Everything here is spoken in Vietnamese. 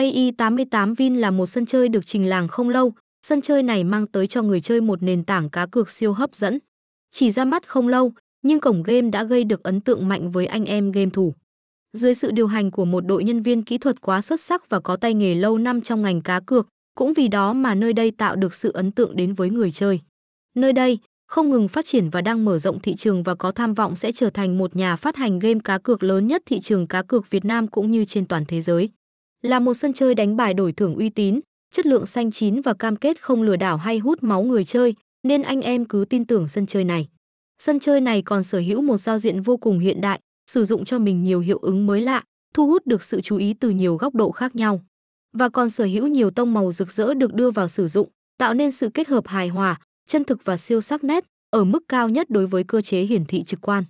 AI88 Vin là một sân chơi được trình làng không lâu, sân chơi này mang tới cho người chơi một nền tảng cá cược siêu hấp dẫn. Chỉ ra mắt không lâu, nhưng cổng game đã gây được ấn tượng mạnh với anh em game thủ. Dưới sự điều hành của một đội nhân viên kỹ thuật quá xuất sắc và có tay nghề lâu năm trong ngành cá cược, cũng vì đó mà nơi đây tạo được sự ấn tượng đến với người chơi. Nơi đây không ngừng phát triển và đang mở rộng thị trường và có tham vọng sẽ trở thành một nhà phát hành game cá cược lớn nhất thị trường cá cược Việt Nam cũng như trên toàn thế giới. Là một sân chơi đánh bài đổi thưởng uy tín, chất lượng xanh chín và cam kết không lừa đảo hay hút máu người chơi, nên anh em cứ tin tưởng sân chơi này. Sân chơi này còn sở hữu một giao diện vô cùng hiện đại, sử dụng cho mình nhiều hiệu ứng mới lạ, thu hút được sự chú ý từ nhiều góc độ khác nhau. Và còn sở hữu nhiều tông màu rực rỡ được đưa vào sử dụng, tạo nên sự kết hợp hài hòa, chân thực và siêu sắc nét ở mức cao nhất đối với cơ chế hiển thị trực quan.